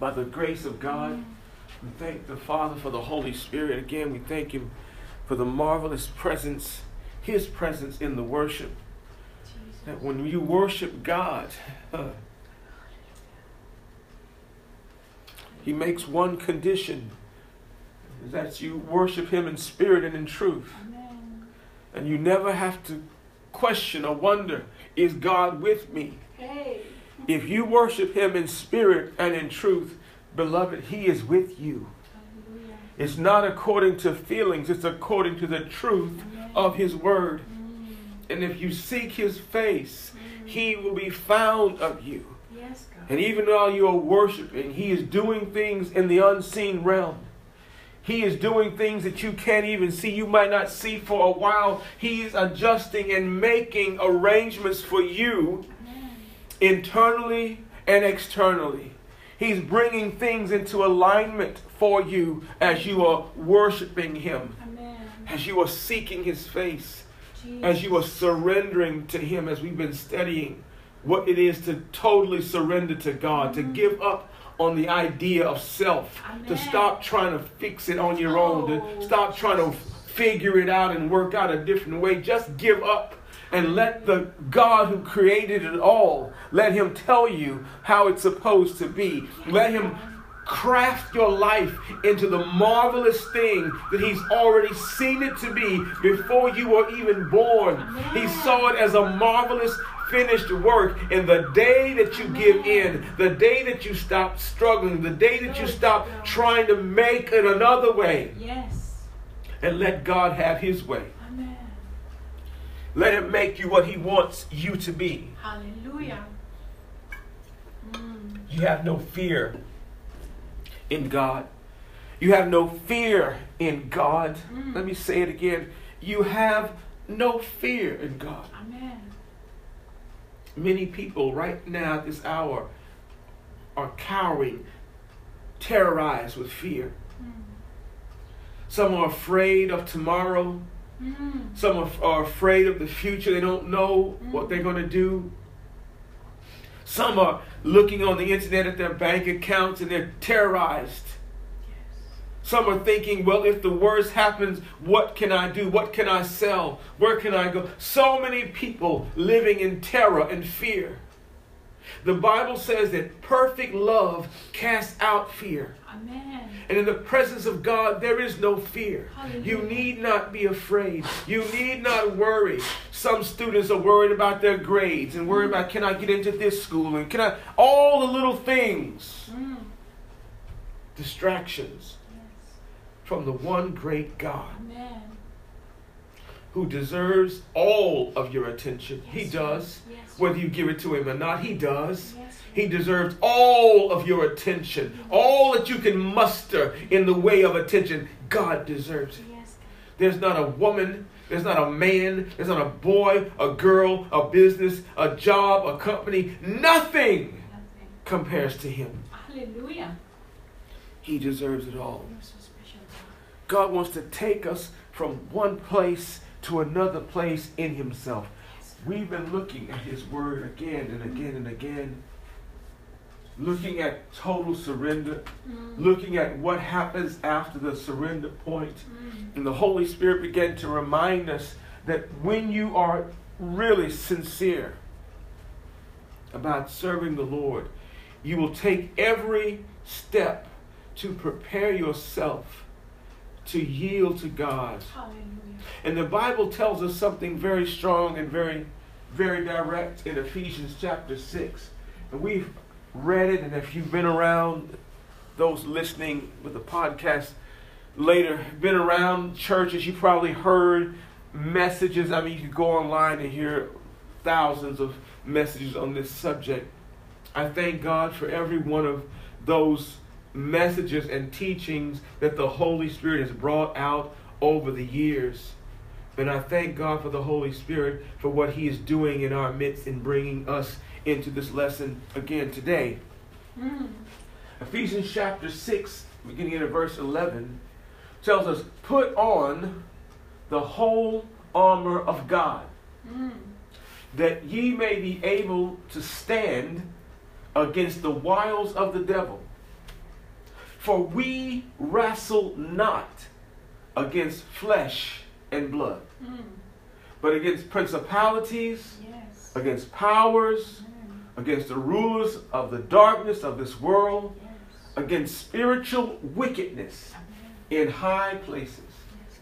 by the grace of God. We thank the Father for the Holy Spirit. Again, we thank Him for the marvelous presence, His presence in the worship. That when you worship God, uh, He makes one condition that you worship Him in spirit and in truth. Amen. And you never have to question or wonder, is God with me? If you worship Him in spirit and in truth, beloved, He is with you. Hallelujah. It's not according to feelings, it's according to the truth of His Word. Mm. And if you seek His face, He will be found of you. Yes, God. And even while you are worshiping, He is doing things in the unseen realm. He is doing things that you can't even see. You might not see for a while. He is adjusting and making arrangements for you Amen. Internally and externally. He's bringing things into alignment for you as you are worshiping Him, Amen. as you are seeking His face, Jesus. as you are surrendering to Him, as we've been studying what it is to totally surrender to God, to give up on the idea of self, to stop trying to fix it on your own, to Oh, stop trying to figure it out and work out a different way. Just give up and let the God who created it all, let him tell you how it's supposed to be. Let him craft your life into the marvelous thing that he's already seen it to be before you were even born. He saw it as a marvelous finished work and the day that you give in the day that you stop struggling the day that you stop trying to make it another way Yes. and let god have his way. Let him make you what he wants you to be Hallelujah. Mm. you have no fear in god you have no fear in god Mm. let me say it again you have no fear in god Amen. Many people right now at this hour are cowering, terrorized with fear. Mm. Some are afraid of tomorrow. Mm. Some are, are afraid of the future. They don't know what they're going to do. Some are looking on the internet at their bank accounts and they're terrorized. Some are thinking, well, if the worst happens, what can I do? What can I sell? Where can I go? So many people living in terror and fear. The Bible says that perfect love casts out fear. Amen. And in the presence of God, there is no fear. Hallelujah. You need not be afraid. You need not worry. Some students are worried about their grades and worried about can I get into this school and can I, all the little things, Mm. distractions Yes. from the one great God. Amen. Who deserves all of your attention. He does. Yes. Whether you give it to him or not, he does. Yes. He deserves all of your attention. All that you can muster in the way of attention, God deserves it. Yes. There's not a woman, there's not a man, there's not a boy, a girl, a business, a job, a company. Nothing Nothing. compares to him. Hallelujah. He deserves it all. So. God wants to take us from one place to another place in himself. We've been looking at His Word again and again and again, looking at total surrender, Mm. looking at what happens after the surrender point. Mm. And the Holy Spirit began to remind us that when you are really sincere about serving the Lord, you will take every step to prepare yourself to yield to God. Hallelujah. And the Bible tells us something very strong and very, very direct in Ephesians chapter 6. And we've read it, and if you've been around, those listening with the podcast later, been around churches, you probably heard messages. I mean, you could go online and hear thousands of messages on this subject. I thank God for every one of those messages and teachings that the Holy Spirit has brought out over the years. And I thank God for the Holy Spirit for what He is doing in our midst in bringing us into this lesson again today. Mm. Ephesians chapter 6, beginning at verse 11, tells us, Put on the whole armor of God, Mm. that ye may be able to stand against the wiles of the devil. For we wrestle not against flesh and blood, Mm. but against principalities, Yes. against powers, Mm. against the rulers of the darkness of this world, Yes. against spiritual wickedness Amen. in high places. Yes,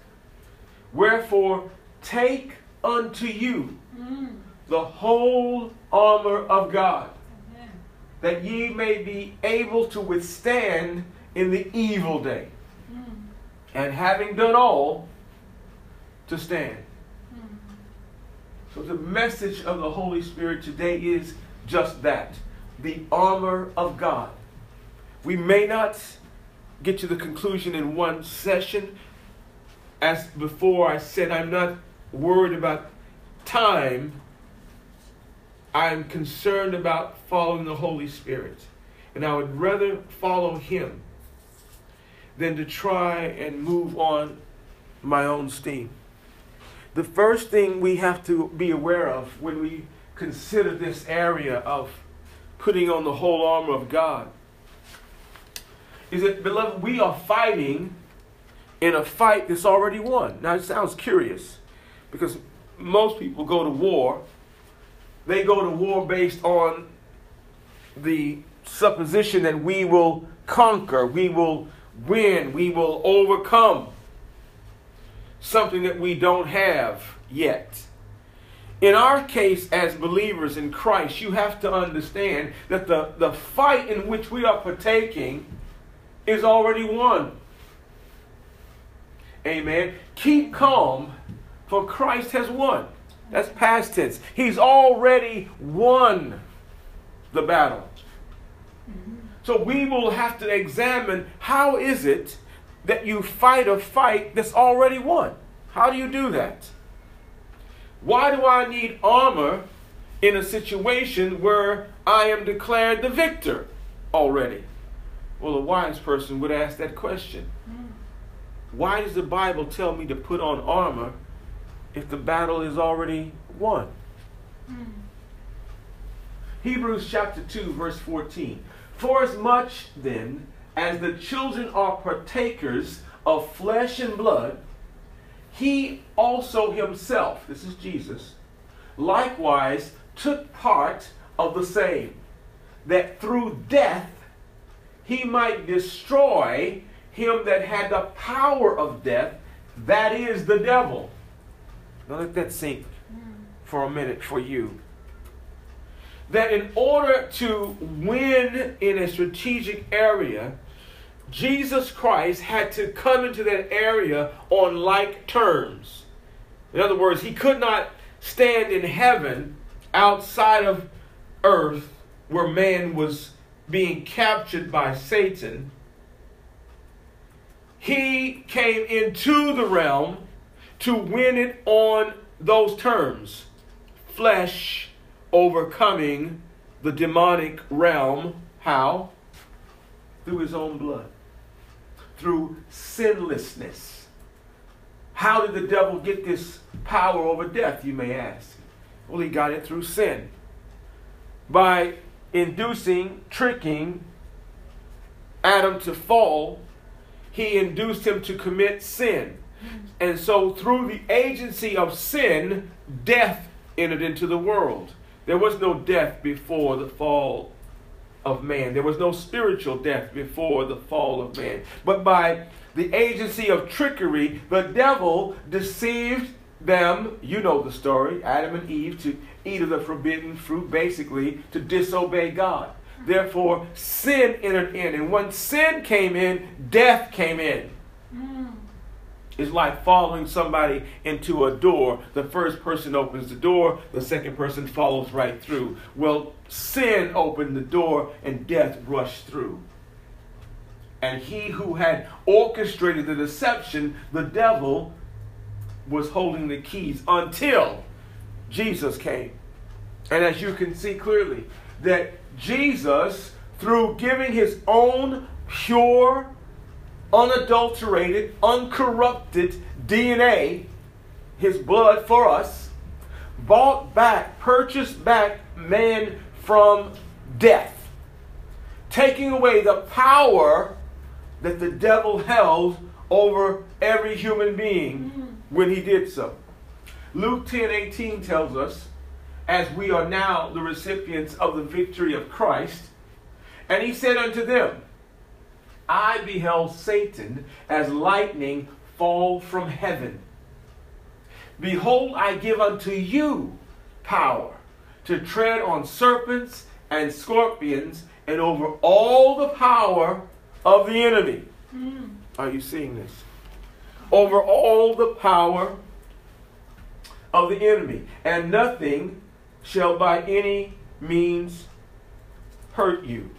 Wherefore, take unto you Mm. the whole armor of God, Amen. that ye may be able to withstand in the evil day, Mm. and having done all, to stand. So, the message of the Holy Spirit today is just that the armor of God. We may not get to the conclusion in one session. As before, I said, I'm not worried about time. I'm concerned about following the Holy Spirit. And I would rather follow Him than to try and move on my own steam. The first thing we have to be aware of when we consider this area of putting on the whole armor of God is that, beloved, we are fighting in a fight that's already won. Now, it sounds curious because most people go to war, they go to war based on the supposition that we will conquer, we will win, we will overcome something that we don't have yet. In our case, as believers in Christ, you have to understand that the, the fight in which we are partaking is already won. Amen. Keep calm, for Christ has won. That's past tense. He's already won the battle. So we will have to examine how is it that you fight a fight that's already won? How do you do that? Why do I need armor in a situation where I am declared the victor already? Well, a wise person would ask that question. Mm. Why does the Bible tell me to put on armor if the battle is already won? Mm. Hebrews chapter 2, verse 14. For as much then as the children are partakers of flesh and blood, he also himself, this is Jesus, likewise took part of the same, that through death he might destroy him that had the power of death, that is the devil. Now let that sink for a minute for you. That in order to win in a strategic area, Jesus Christ had to come into that area on like terms. In other words, he could not stand in heaven outside of earth where man was being captured by Satan. He came into the realm to win it on those terms flesh overcoming the demonic realm. How? Through his own blood, through sinlessness. How did the devil get this power over death, you may ask? Well, he got it through sin. By inducing, tricking Adam to fall, he induced him to commit sin. And so, through the agency of sin, death entered into the world. There was no death before the fall of man. There was no spiritual death before the fall of man. But by the agency of trickery, the devil deceived them. You know the story Adam and Eve to eat of the forbidden fruit, basically to disobey God. Therefore, sin entered in. And when sin came in, death came in. It's like following somebody into a door. The first person opens the door, the second person follows right through. Well, sin opened the door and death rushed through. And he who had orchestrated the deception, the devil, was holding the keys until Jesus came. And as you can see clearly, that Jesus, through giving his own pure, unadulterated, uncorrupted DNA, his blood for us, bought back, purchased back man from death, taking away the power that the devil held over every human being mm-hmm. when he did so. Luke 10 18 tells us, as we are now the recipients of the victory of Christ, and he said unto them, I beheld Satan as lightning fall from heaven. Behold, I give unto you power to tread on serpents and scorpions and over all the power of the enemy. Mm. Are you seeing this? Over all the power of the enemy, and nothing shall by any means hurt you.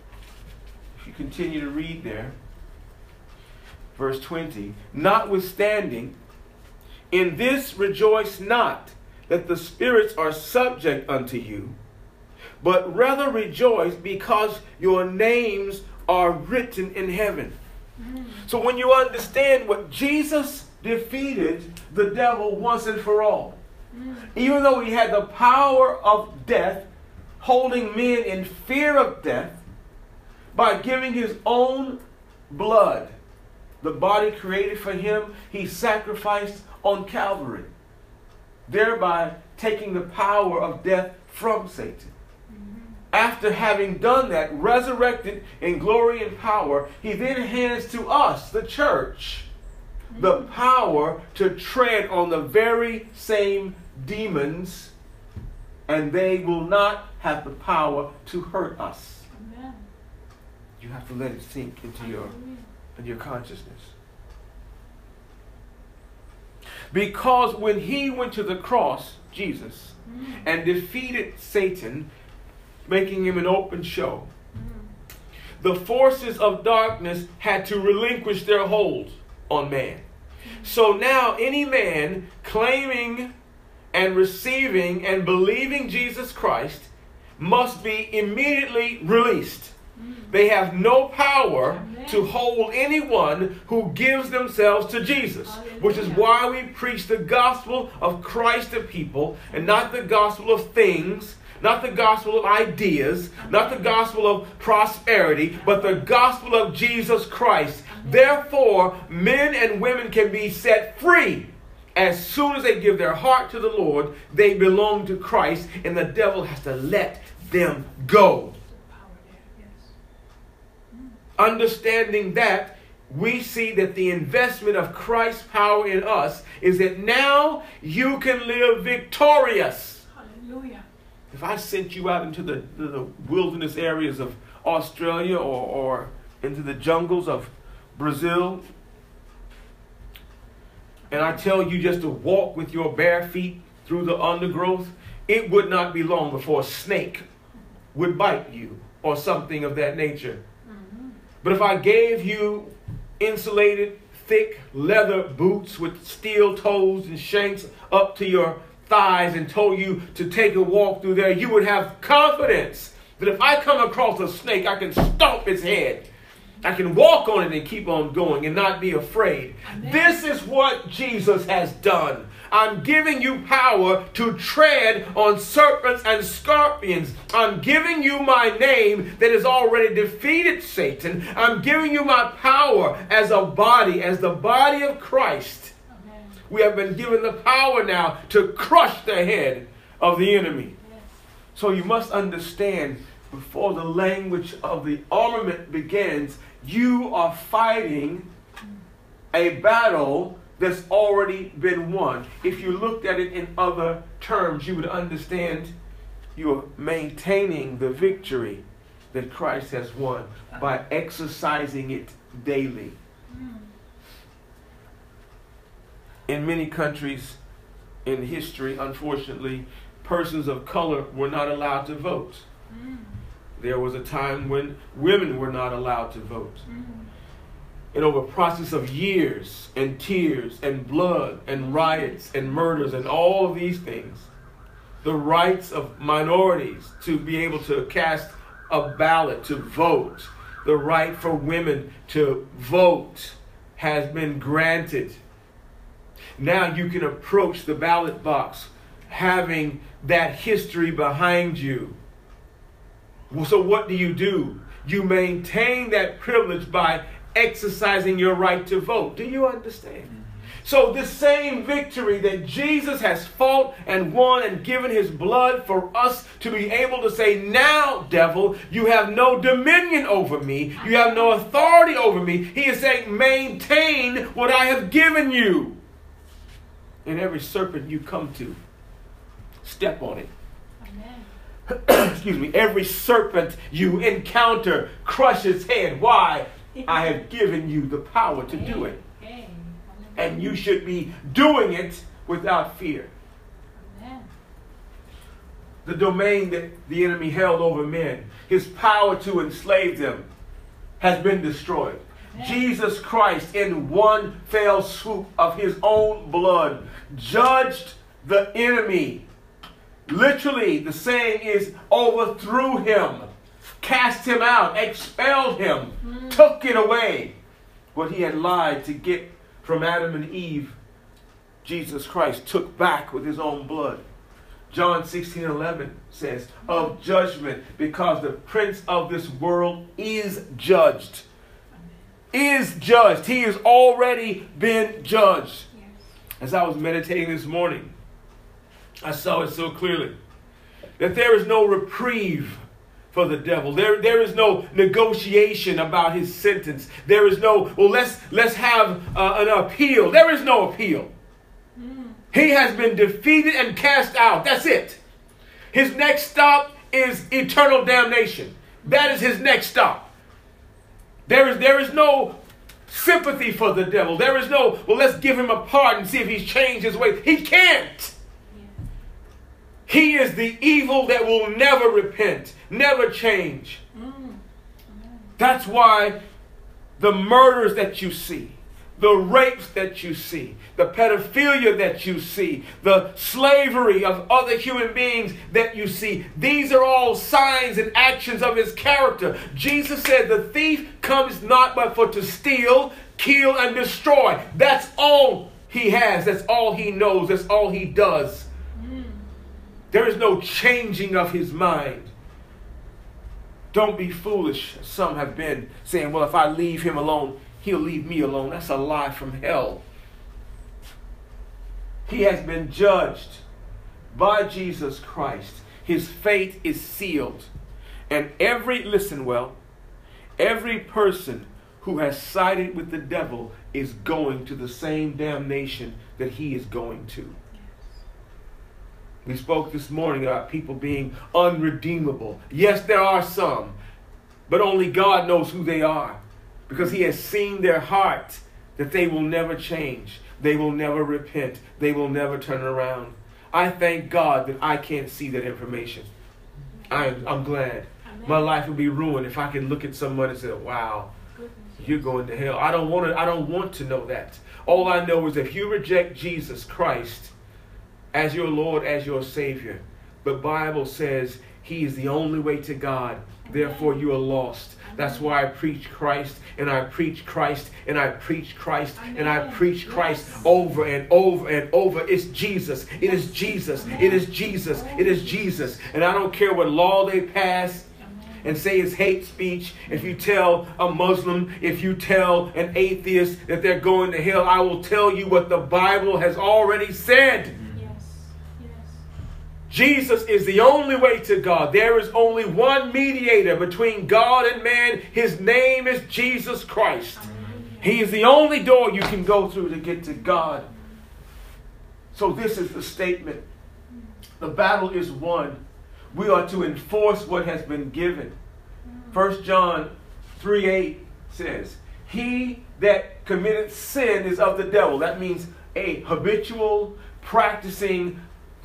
If you continue to read there, verse 20, notwithstanding, in this rejoice not that the spirits are subject unto you, but rather rejoice because your names are written in heaven. So when you understand what Jesus defeated the devil once and for all, even though he had the power of death, holding men in fear of death, by giving his own blood, the body created for him, he sacrificed on Calvary, thereby taking the power of death from Satan. Mm-hmm. After having done that, resurrected in glory and power, he then hands to us, the church, mm-hmm. the power to tread on the very same demons, and they will not have the power to hurt us. Amen. You have to let it sink into your, Into your consciousness. Because when he went to the cross, Jesus, Mm. and defeated Satan, making him an open show, Mm. the forces of darkness had to relinquish their hold on man. So now, any man claiming and receiving and believing Jesus Christ must be immediately released. Mm. They have no power to hold anyone who gives themselves to Jesus, which is why we preach the gospel of Christ to people and not the gospel of things, not the gospel of ideas, not the gospel of prosperity, but the gospel of Jesus Christ. Therefore, men and women can be set free. As soon as they give their heart to the Lord, they belong to Christ, and the devil has to let them go. Power there. Yes. Understanding that, we see that the investment of Christ's power in us is that now you can live victorious. Hallelujah. If I sent you out into the, the, the wilderness areas of Australia or, or into the jungles of Brazil, and I tell you just to walk with your bare feet through the undergrowth, it would not be long before a snake would bite you or something of that nature. But if I gave you insulated, thick leather boots with steel toes and shanks up to your thighs and told you to take a walk through there, you would have confidence that if I come across a snake, I can stomp its head. I can walk on it and keep on going and not be afraid. Amen. This is what Jesus has done. I'm giving you power to tread on serpents and scorpions. I'm giving you my name that has already defeated Satan. I'm giving you my power as a body, as the body of Christ. Amen. We have been given the power now to crush the head of the enemy. Yes. So you must understand before the language of the armament begins, you are fighting a battle that's already been won. If you looked at it in other terms, you would understand you're maintaining the victory that Christ has won by exercising it daily. Mm. In many countries in history, unfortunately, persons of color were not allowed to vote. Mm. There was a time when women were not allowed to vote. Mm. And over a process of years and tears and blood and riots and murders and all of these things, the rights of minorities to be able to cast a ballot, to vote, the right for women to vote has been granted. Now you can approach the ballot box having that history behind you. Well, so what do you do? You maintain that privilege by exercising your right to vote. Do you understand? So, this same victory that Jesus has fought and won and given his blood for us to be able to say, Now, devil, you have no dominion over me, you have no authority over me. He is saying, Maintain what I have given you. And every serpent you come to, step on it. Excuse me, every serpent you encounter, crush its head. Why? I have given you the power to do it. And you should be doing it without fear. The domain that the enemy held over men, his power to enslave them, has been destroyed. Jesus Christ, in one fell swoop of his own blood, judged the enemy. Literally, the saying is overthrew him, cast him out, expelled him, took it away. What he had lied to get from Adam and Eve, Jesus Christ took back with his own blood. John 16 11 says, of judgment, because the prince of this world is judged. Is judged. He has already been judged. Yes. As I was meditating this morning, I saw it so clearly that there is no reprieve for the devil. There, there is no negotiation about his sentence. There is no, well, let's, let's have uh, an appeal. There is no appeal. He has been defeated and cast out. That's it. His next stop is eternal damnation. That is his next stop. There is, there is no sympathy for the devil. There is no, well, let's give him a pardon, see if he's changed his way. He can't. Yes. He is the evil that will never repent, never change. Mm. That's why the murders that you see, the rapes that you see, the pedophilia that you see, the slavery of other human beings that you see, these are all signs and actions of his character. Jesus said, The thief comes not but for to steal, kill, and destroy. That's all he has. That's all he knows. That's all he does. There is no changing of his mind. Don't be foolish. Some have been saying, well, if I leave him alone, he'll leave me alone. That's a lie from hell. He has been judged by Jesus Christ. His fate is sealed. And every, listen well, every person who has sided with the devil is going to the same damnation that he is going to. We spoke this morning about people being unredeemable. Yes, there are some, but only God knows who they are because He has seen their heart that they will never change, they will never repent, they will never turn around. I thank God that I can't see that information. I'm, I'm glad. Amen. My life would be ruined if I could look at someone and say, wow, you're going to hell. I don't want to I don't want to know that. All I know is if you reject Jesus Christ as your Lord, as your Savior, the Bible says he is the only way to God. Therefore you are lost. That's why I preach Christ and I preach Christ and I preach Christ and I preach Christ over and over and over. It's Jesus. It is Jesus. It is Jesus. It is Jesus. And I don't care what law they pass and say it's hate speech. If you tell a Muslim, if you tell an atheist that they're going to hell, I will tell you what the Bible has already said. Jesus is the only way to God. There is only one mediator between God and man. His name is Jesus Christ. He is the only door you can go through to get to God. So, this is the statement the battle is won. We are to enforce what has been given. 1 John 3 8 says, He that committed sin is of the devil. That means a habitual, practicing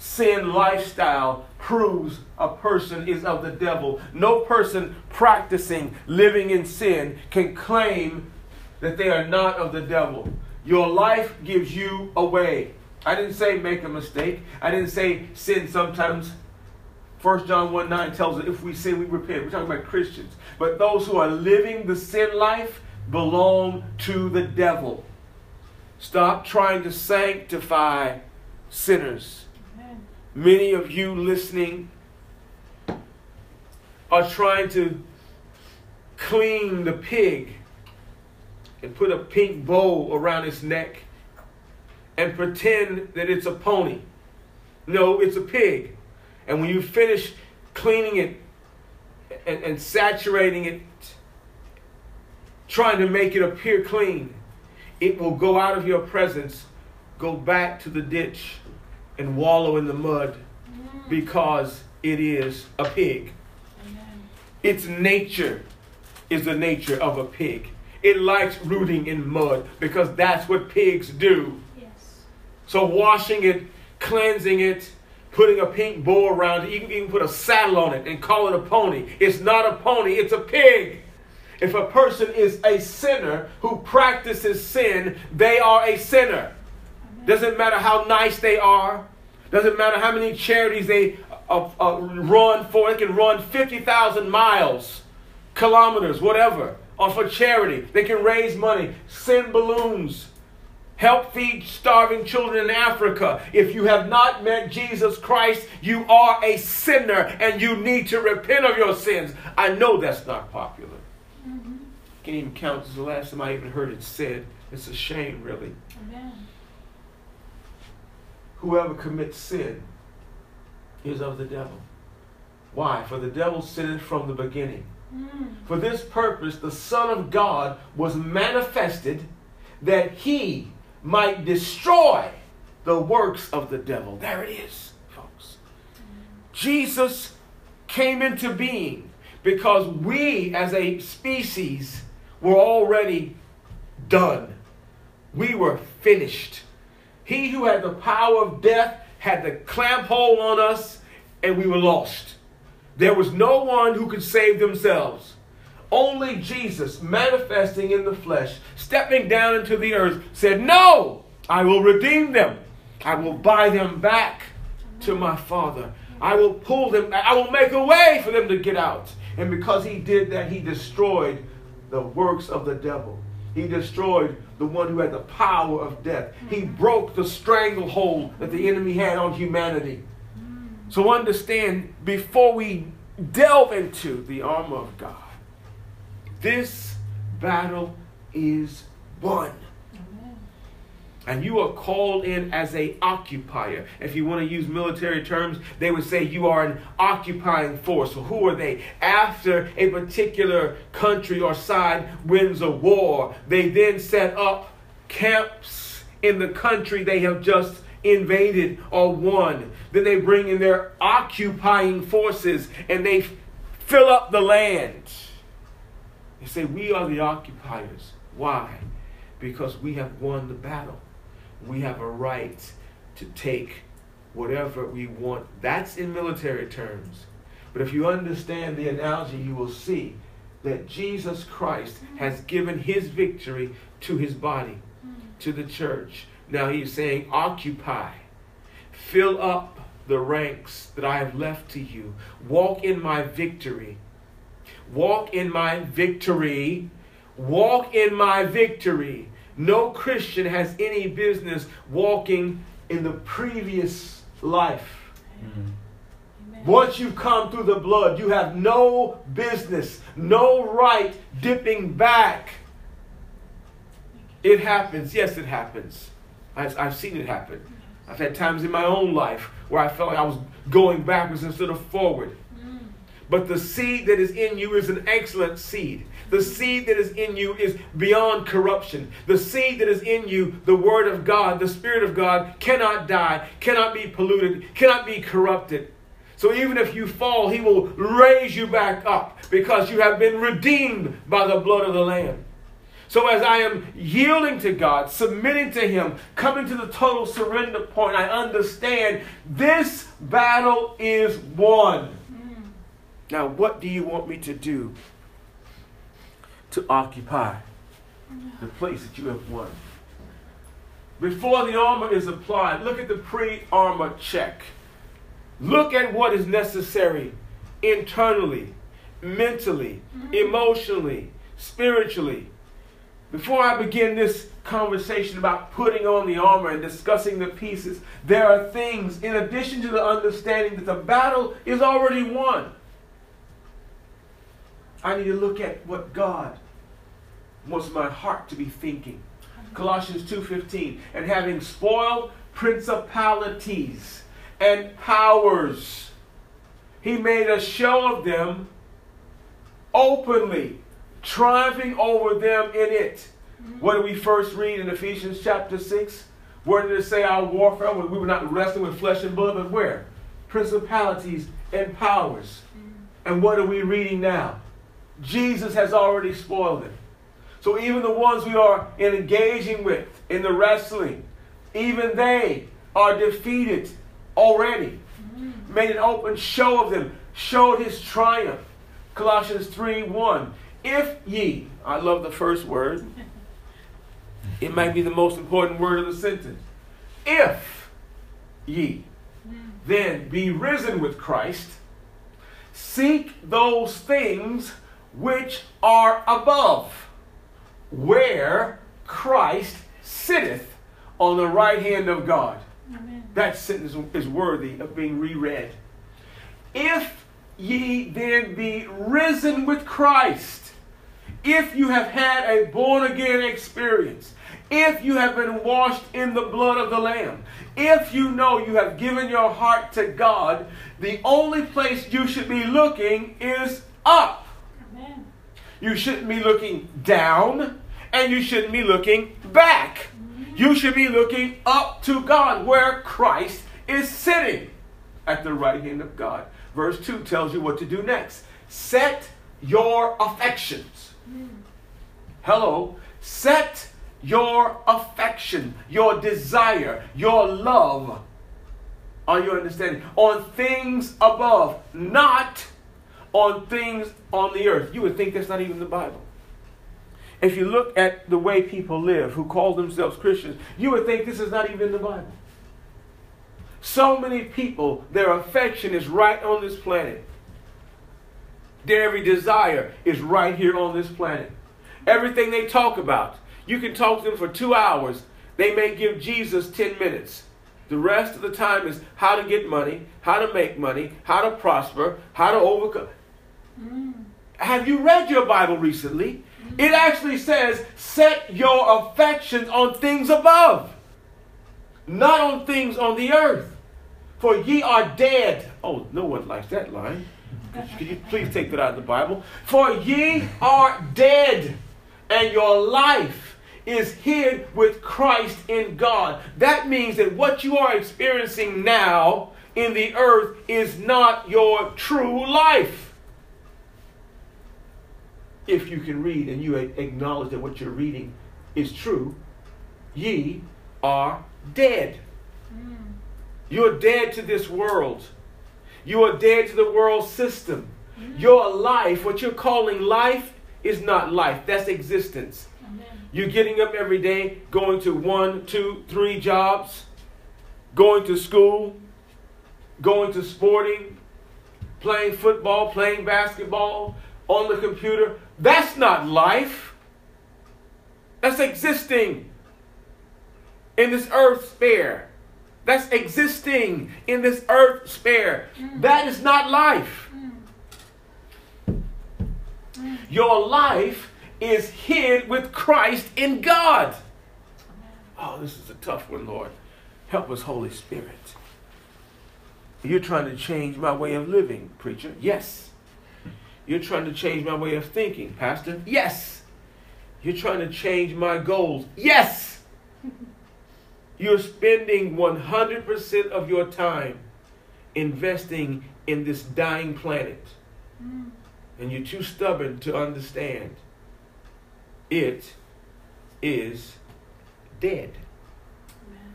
sin lifestyle proves a person is of the devil. No person practicing living in sin can claim that they are not of the devil. Your life gives you away. I didn't say make a mistake. I didn't say sin sometimes. 1 John 1 9 tells us if we sin, we repent. We're talking about Christians. But those who are living the sin life belong to the devil. Stop trying to sanctify sinners. Many of you listening are trying to clean the pig and put a pink bow around its neck and pretend that it's a pony. No, it's a pig. And when you finish cleaning it and, and saturating it, trying to make it appear clean, it will go out of your presence, go back to the ditch, and wallow in the mud because it is a pig. Its nature is the nature of a pig. It likes rooting in mud because that's what pigs do. Yes. So washing it, cleansing it, putting a pink bow around it, you can even put a saddle on it and call it a pony. It's not a pony, it's a pig. If a person is a sinner who practices sin, they are a sinner. Doesn't matter how nice they are. Doesn't matter how many charities they uh, uh, run for. They can run 50,000 miles, kilometers, whatever, or for charity. They can raise money, send balloons, help feed starving children in Africa. If you have not met Jesus Christ, you are a sinner and you need to repent of your sins. I know that's not popular. Mhm. Can't even count as the last time I even heard it said. It's a shame, really. Amen. Whoever commits sin is of the devil. Why? For the devil sinned from the beginning. Mm. For this purpose, the Son of God was manifested that he might destroy the works of the devil. There it is, folks. Jesus came into being because we as a species were already done. We were finished. He who had the power of death had the clamp hold on us, and we were lost. There was no one who could save themselves. Only Jesus, manifesting in the flesh, stepping down into the earth, said, No, I will redeem them. I will buy them back to my Father. I will pull them, I will make a way for them to get out. And because he did that, he destroyed the works of the devil. He destroyed the one who had the power of death. He broke the stranglehold that the enemy had on humanity. So understand before we delve into the armor of God, this battle is won. And you are called in as a occupier. If you want to use military terms, they would say you are an occupying force. So who are they? After a particular country or side wins a war, they then set up camps in the country they have just invaded or won. Then they bring in their occupying forces and they fill up the land. They say, We are the occupiers. Why? Because we have won the battle. We have a right to take whatever we want. That's in military terms. But if you understand the analogy, you will see that Jesus Christ mm-hmm. has given his victory to his body, mm. to the church. Now he's saying, Occupy, fill up the ranks that I have left to you, walk in my victory. Walk in my victory. Walk in my victory. No Christian has any business walking in the previous life. Amen. Once you've come through the blood, you have no business, no right dipping back. It happens. Yes, it happens. I've, I've seen it happen. I've had times in my own life where I felt like I was going backwards instead of forward. Mm. But the seed that is in you is an excellent seed. The seed that is in you is beyond corruption. The seed that is in you, the Word of God, the Spirit of God, cannot die, cannot be polluted, cannot be corrupted. So even if you fall, He will raise you back up because you have been redeemed by the blood of the Lamb. So as I am yielding to God, submitting to Him, coming to the total surrender point, I understand this battle is won. Mm. Now, what do you want me to do to occupy the place that you have won? Before the armor is applied, look at the pre armor check. Look at what is necessary internally, mentally, mm-hmm. emotionally, spiritually. Before I begin this conversation about putting on the armor and discussing the pieces, there are things, in addition to the understanding that the battle is already won. I need to look at what God wants my heart to be thinking. Colossians 2:15, and having spoiled principalities and powers, he made a show of them openly, triumphing over them in it. Mm-hmm. What do we first read in Ephesians chapter 6? Where did it say our warfare? We were not wrestling with flesh and blood, but where? Principalities and powers. Mm-hmm. And what are we reading now? Jesus has already spoiled them. So even the ones we are engaging with in the wrestling, even they are defeated already. Made an open show of them, showed his triumph. Colossians 3 1. If ye, I love the first word, it might be the most important word of the sentence. If ye then be risen with Christ, seek those things which are above, where Christ sitteth on the right hand of God. Amen. That sentence is worthy of being reread. If ye then be risen with Christ, if you have had a born again experience, if you have been washed in the blood of the Lamb, if you know you have given your heart to God, the only place you should be looking is up. Amen. You shouldn't be looking down, and you shouldn't be looking back. You should be looking up to God, where Christ is sitting at the right hand of God. Verse 2 tells you what to do next. Set your affections. Hello. Set your affection, your desire, your love, are you understanding? On things above, not on things on the earth. You would think that's not even the Bible. If you look at the way people live who call themselves Christians, you would think this is not even the Bible. So many people, their affection is right on this planet. Their every desire is right here on this planet. Everything they talk about, you can talk to them for two hours. They may give Jesus 10 minutes. The rest of the time is how to get money, how to make money, how to prosper, how to overcome. Mm. Have you read your Bible recently? It actually says, set your affections on things above, not on things on the earth. For ye are dead. Oh, no one likes that line. Could you please take that out of the Bible? For ye are dead, and your life is hid with Christ in God. That means that what you are experiencing now in the earth is not your true life. If you can read and you acknowledge that what you're reading is true, ye are dead. Mm. You're dead to this world. You are dead to the world system. Mm. Your life, what you're calling life, is not life. That's existence. Amen. You're getting up every day, going to one, two, three jobs, going to school, going to sporting, playing football, playing basketball, on the computer. That's not life. That's existing in this earth sphere. That's existing in this earth sphere. Mm. That is not life. Mm. Mm. Your life is hid with Christ in God. Oh, this is a tough one, Lord. Help us, Holy Spirit. You're trying to change my way of living, preacher. Yes. You're trying to change my way of thinking, Pastor. Yes. You're trying to change my goals. Yes. You're spending 100% of your time investing in this dying planet. Mm. And you're too stubborn to understand. It is dead. Amen.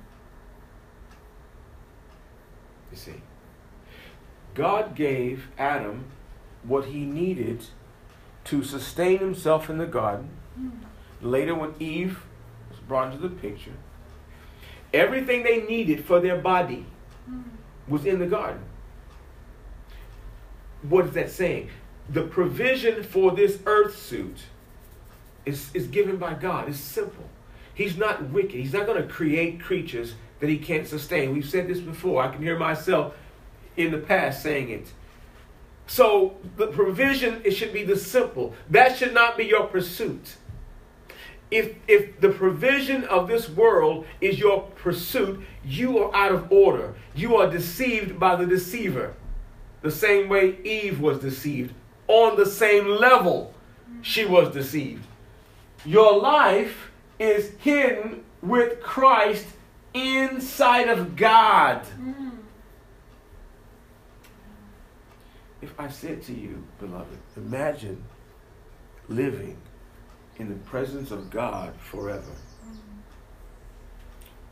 You see, God gave Adam what he needed to sustain himself in the garden. Later, when Eve was brought into the picture, everything they needed for their body was in the garden. What is that saying? The provision for this earth suit is, is given by God. It's simple. He's not wicked. He's not going to create creatures that he can't sustain. We've said this before. I can hear myself in the past saying it. So the provision it should be the simple. That should not be your pursuit. if if the provision of this world is your pursuit, you are out of order. You are deceived by the deceiver. The same way Eve was deceived. On the same level, she was deceived. Your life is hidden with Christ inside of God. Mm. If I said to you, beloved, imagine living in the presence of God forever.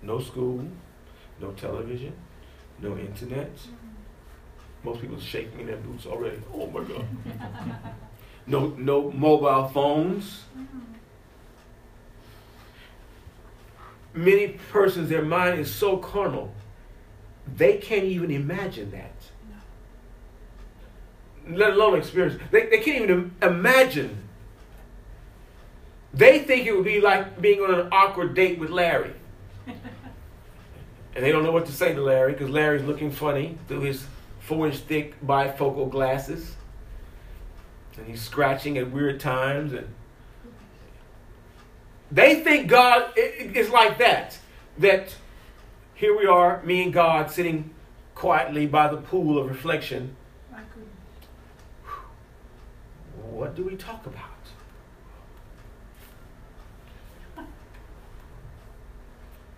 No school, no television, no internet. Most people shaking in their boots already. Oh my God. No, no mobile phones. Many persons, their mind is so carnal, they can't even imagine that. Let alone experience. They, they can't even imagine. They think it would be like being on an awkward date with Larry. And they don't know what to say to Larry because Larry's looking funny through his four inch thick bifocal glasses. And he's scratching at weird times. And they think God is like that. That here we are, me and God sitting quietly by the pool of reflection. My goodness. What do we talk about?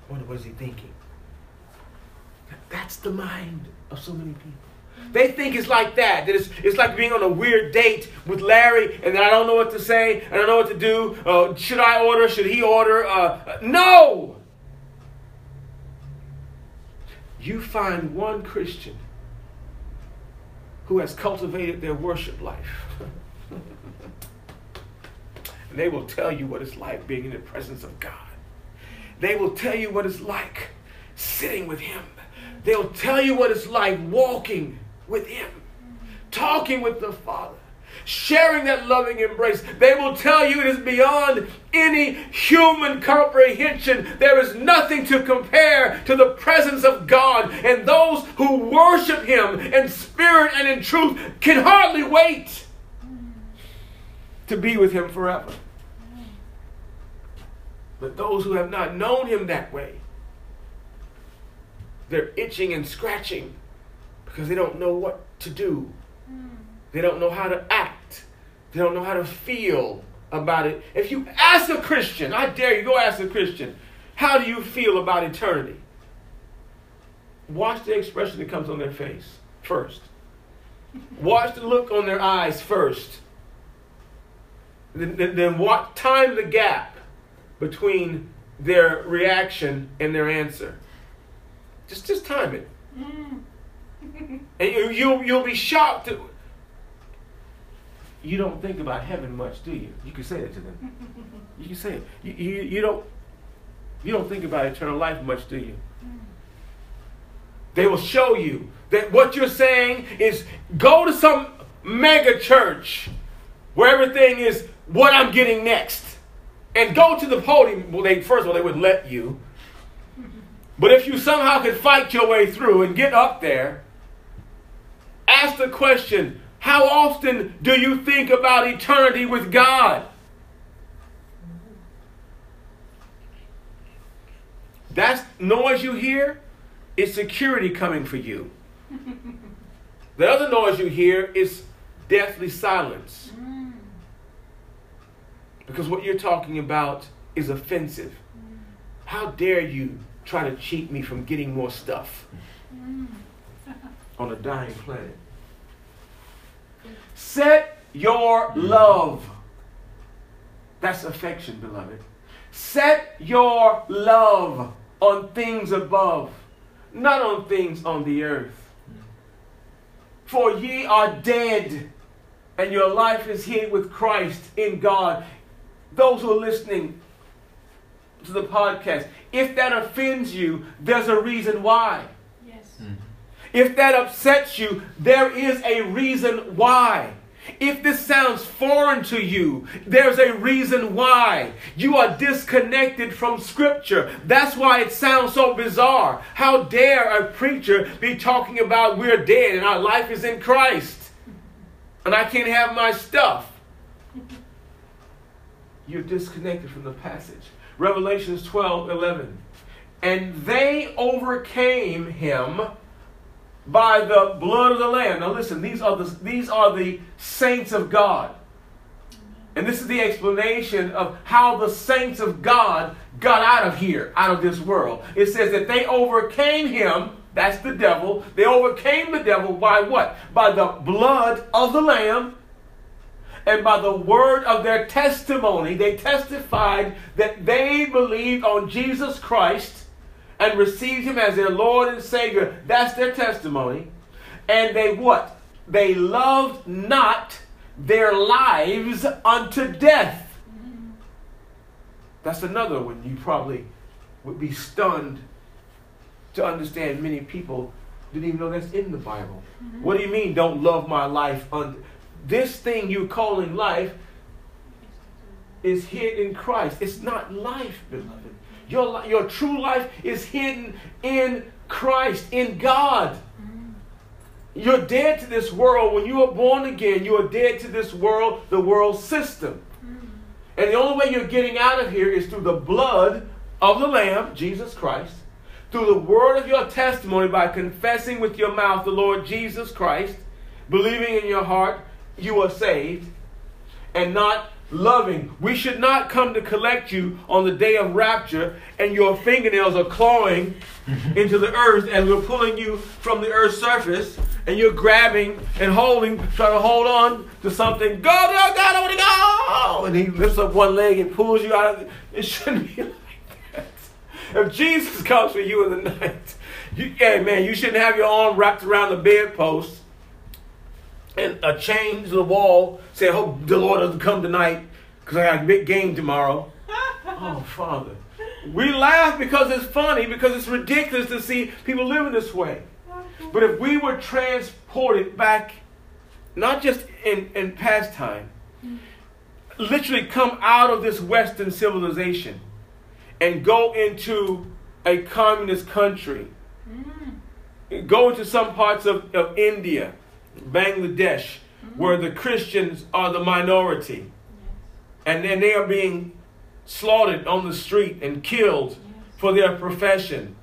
What is he thinking? That's the mind of so many people. They think it's like that. That it's, it's like being on a weird date with Larry, and I don't know what to say, and I don't know what to do. Uh, should I order? Should he order? Uh, no! You find one Christian who has cultivated their worship life. and they will tell you what it's like being in the presence of God. They will tell you what it's like sitting with Him. They'll tell you what it's like walking with Him, talking with the Father, sharing that loving embrace. They will tell you it is beyond any human comprehension. There is nothing to compare to the presence of God. And those who worship Him in spirit and in truth can hardly wait to be with Him forever. But those who have not known Him that way, they're itching and scratching because they don't know what to do. Hmm. They don't know how to act. They don't know how to feel about it. If you ask a Christian, I dare you, go ask a Christian, how do you feel about eternity? Watch the expression that comes on their face first. Watch the look on their eyes first. Then, then, watch, time the gap between their reaction and their answer. Just, just time it. Mm. And you, you'll, you'll be shocked. To, you don't think about heaven much, do you? You can say it to them. You can say it. You, you, you, don't, you don't think about eternal life much, do you? They will show you that what you're saying is go to some mega church where everything is what I'm getting next. And go to the podium. Well, they first of all they would let you. But if you somehow could fight your way through and get up there, ask the question how often do you think about eternity with God? That noise you hear is security coming for you. the other noise you hear is deathly silence. Mm. Because what you're talking about is offensive. How dare you try to cheat me from getting more stuff Mm. on a dying planet? Set your love. That's affection, beloved. Set your love on things above, not on things on the earth. For ye are dead, and your life is hid with Christ in God. Those who are listening to the podcast, if that offends you, there's a reason why. Yes. Hmm. If that upsets you, there is a reason why. If this sounds foreign to you, there's a reason why. You are disconnected from Scripture. That's why it sounds so bizarre. How dare a preacher be talking about we're dead and our life is in Christ and I can't have my stuff? You're disconnected from the passage. Revelations 12 11. And they overcame him by the blood of the Lamb. Now listen, these are the, these are the saints of God. And this is the explanation of how the saints of God got out of here, out of this world. It says that they overcame him, that's the devil. They overcame the devil by what? By the blood of the Lamb and by the word of their testimony. They testified that they believed on Jesus Christ and received him as their Lord and Savior. That's their testimony. And they what? They loved not their lives unto death. That's another one you probably would be stunned to understand many people didn't even know that's in the Bible. Mm-hmm. What do you mean, don't love my life? Un- this thing you're calling life is hid in Christ. It's not life, beloved. Your, your true life is hidden in Christ, in God. You're dead to this world. When you are born again, you are dead to this world, the world system. And the only way you're getting out of here is through the blood of the Lamb, Jesus Christ, through the word of your testimony by confessing with your mouth the Lord Jesus Christ, believing in your heart you are saved, and not loving. We should not come to collect you on the day of rapture and your fingernails are clawing into the earth and we're pulling you from the earth's surface and you're grabbing and holding, trying to hold on to something. Go, go, God, I want to go! And he lifts up one leg and pulls you out of it. It shouldn't be like that. If Jesus comes for you in the night, you, hey man, you shouldn't have your arm wrapped around the bedpost and a chain to the wall saying, hope the Lord doesn't come tonight because I got a big game tomorrow. oh, Father. We laugh because it's funny, because it's ridiculous to see people living this way. But if we were transported back, not just in, in past time, literally come out of this Western civilization and go into a communist country, mm. go into some parts of, of India, Bangladesh, where the Christians are the minority, and then they are being slaughtered on the street and killed for their profession,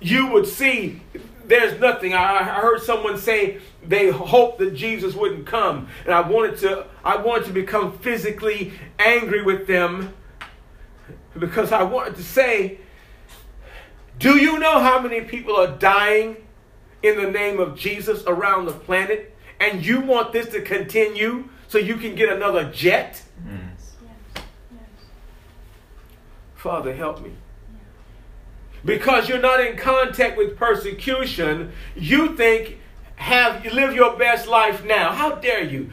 you would see there's nothing. I, heard someone say they hoped that Jesus wouldn't come, and I wanted to. I wanted to become physically angry with them because I wanted to say, "Do you know how many people are dying in the name of Jesus around the planet, and you want this to continue so you can get another jet?" Mm. Father, help me because you're not in contact with persecution, you think have you live your best life now. How dare you?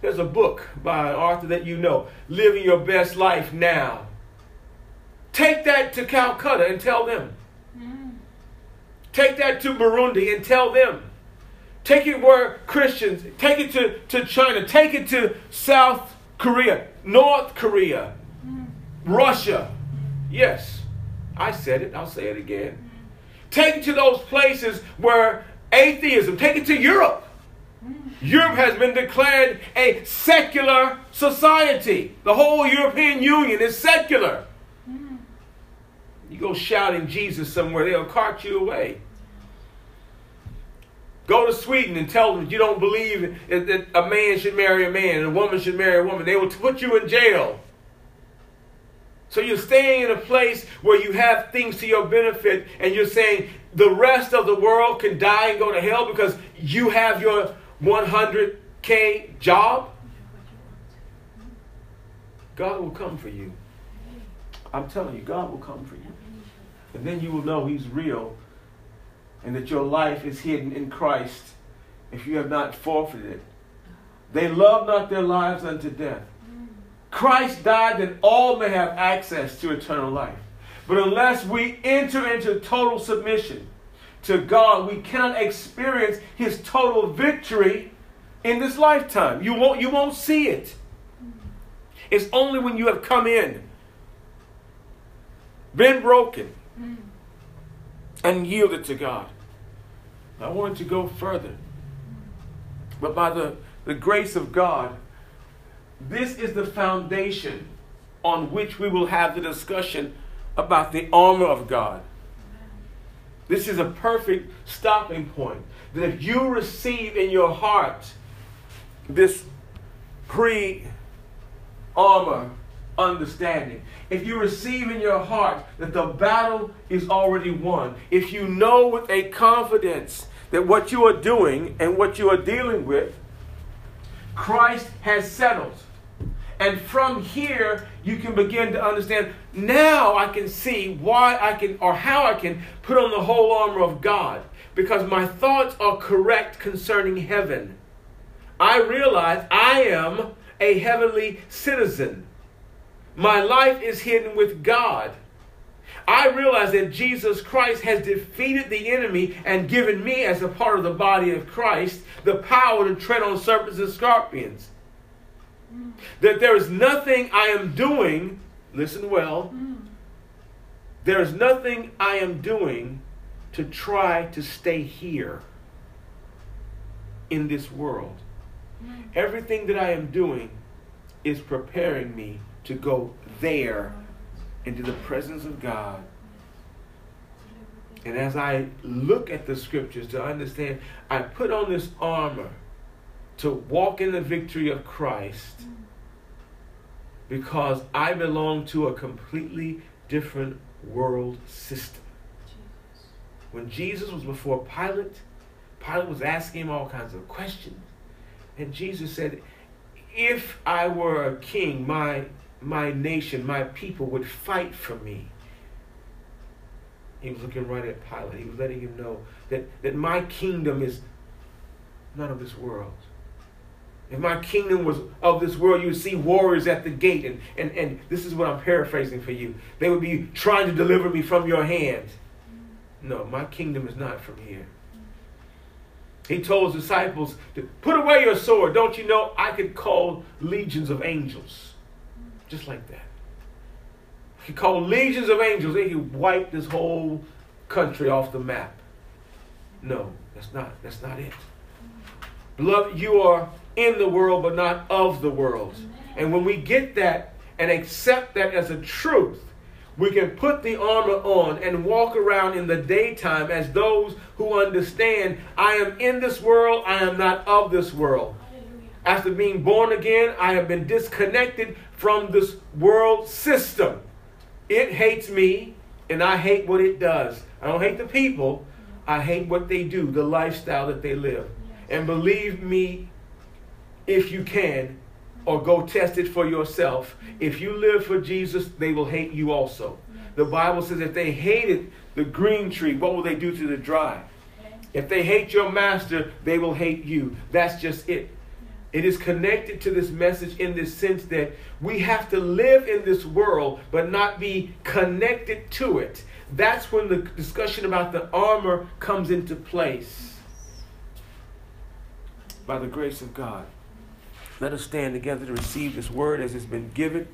There's a book by an author that you know, Living Your Best Life Now. Take that to Calcutta and tell them. Take that to Burundi and tell them. Take it where Christians, take it to, to China, take it to South Korea, North Korea. Russia. Yes. I said it, I'll say it again. Take it to those places where atheism, take it to Europe. Europe has been declared a secular society. The whole European Union is secular. You go shouting Jesus somewhere, they'll cart you away. Go to Sweden and tell them you don't believe that a man should marry a man and a woman should marry a woman. They will put you in jail. So you're staying in a place where you have things to your benefit, and you're saying the rest of the world can die and go to hell because you have your 100K job? God will come for you. I'm telling you, God will come for you. And then you will know He's real and that your life is hidden in Christ if you have not forfeited. it. They love not their lives unto death. Christ died that all may have access to eternal life. But unless we enter into total submission to God, we cannot experience his total victory in this lifetime. You won't, you won't see it. It's only when you have come in, been broken, and yielded to God. I wanted to go further. But by the, the grace of God, this is the foundation on which we will have the discussion about the armor of God. This is a perfect stopping point. That if you receive in your heart this pre armor understanding, if you receive in your heart that the battle is already won, if you know with a confidence that what you are doing and what you are dealing with, Christ has settled. And from here, you can begin to understand. Now I can see why I can, or how I can put on the whole armor of God. Because my thoughts are correct concerning heaven. I realize I am a heavenly citizen. My life is hidden with God. I realize that Jesus Christ has defeated the enemy and given me, as a part of the body of Christ, the power to tread on serpents and scorpions. Mm. That there is nothing I am doing, listen well, mm. there is nothing I am doing to try to stay here in this world. Mm. Everything that I am doing is preparing me to go there into the presence of God. And as I look at the scriptures to understand, I put on this armor to walk in the victory of Christ because I belong to a completely different world system. When Jesus was before Pilate, Pilate was asking him all kinds of questions. And Jesus said, If I were a king, my my nation, my people would fight for me. He was looking right at Pilate. He was letting him know that, that my kingdom is none of this world. If my kingdom was of this world, you would see warriors at the gate. And, and, and this is what I'm paraphrasing for you. They would be trying to deliver me from your hand. No, my kingdom is not from here. He told his disciples to put away your sword. Don't you know I could call legions of angels just like that. He called legions of angels and he wiped this whole country off the map. No, that's not that's not it. Beloved, you are in the world but not of the world. And when we get that and accept that as a truth, we can put the armor on and walk around in the daytime as those who understand I am in this world, I am not of this world. After being born again, I have been disconnected from this world system. It hates me, and I hate what it does. I don't hate the people, I hate what they do, the lifestyle that they live. And believe me, if you can, or go test it for yourself. If you live for Jesus, they will hate you also. The Bible says if they hated the green tree, what will they do to the dry? If they hate your master, they will hate you. That's just it. It is connected to this message in this sense that we have to live in this world but not be connected to it. That's when the discussion about the armor comes into place. By the grace of God. Let us stand together to receive this word as it's been given.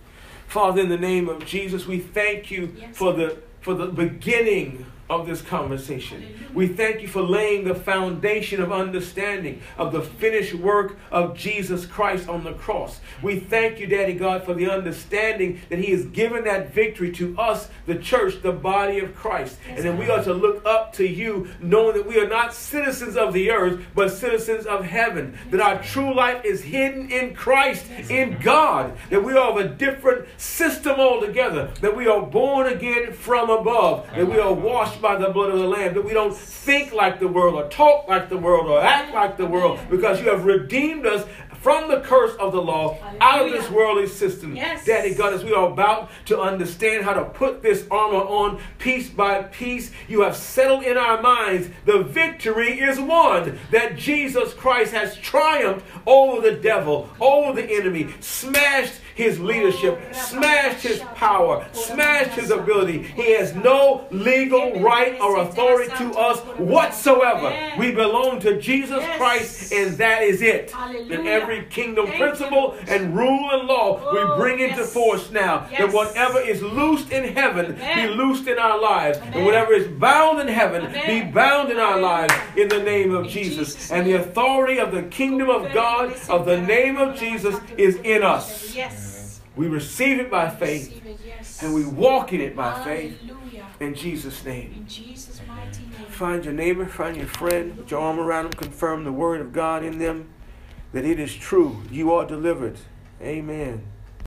Father, in the name of Jesus, we thank you yes. for the for the beginning of this conversation. We thank you for laying the foundation of understanding of the finished work of Jesus Christ on the cross. We thank you, Daddy God, for the understanding that He has given that victory to us, the church, the body of Christ. And then we are to look up to you, knowing that we are not citizens of the earth, but citizens of heaven. That our true life is hidden in Christ, in God. That we are of a different system altogether. That we are born again from above. That we are washed by the blood of the Lamb, that we don't think like the world or talk like the world or act like the world, because you have redeemed us from the curse of the law Hallelujah. out of this worldly system. Yes. Daddy God, as we are about to understand how to put this armor on piece by piece, you have settled in our minds the victory is won. That Jesus Christ has triumphed over the devil, over the enemy, smashed his leadership, smashed his power, smashed his ability. He has no legal right or authority to us whatsoever. We belong to Jesus Christ, and that is it. And every kingdom principle and rule and law we bring into force now. That whatever is loosed in heaven be loosed in our lives, and whatever is bound in heaven be bound in our lives in the name of Jesus. And the authority of the kingdom of God, of the name of Jesus, is in us. Yes. We receive it by faith it, yes. and we walk in it by faith in Jesus' name. In Jesus' mighty name. Find your neighbor, find your friend, put your arm around them, confirm the word of God in them that it is true. You are delivered. Amen.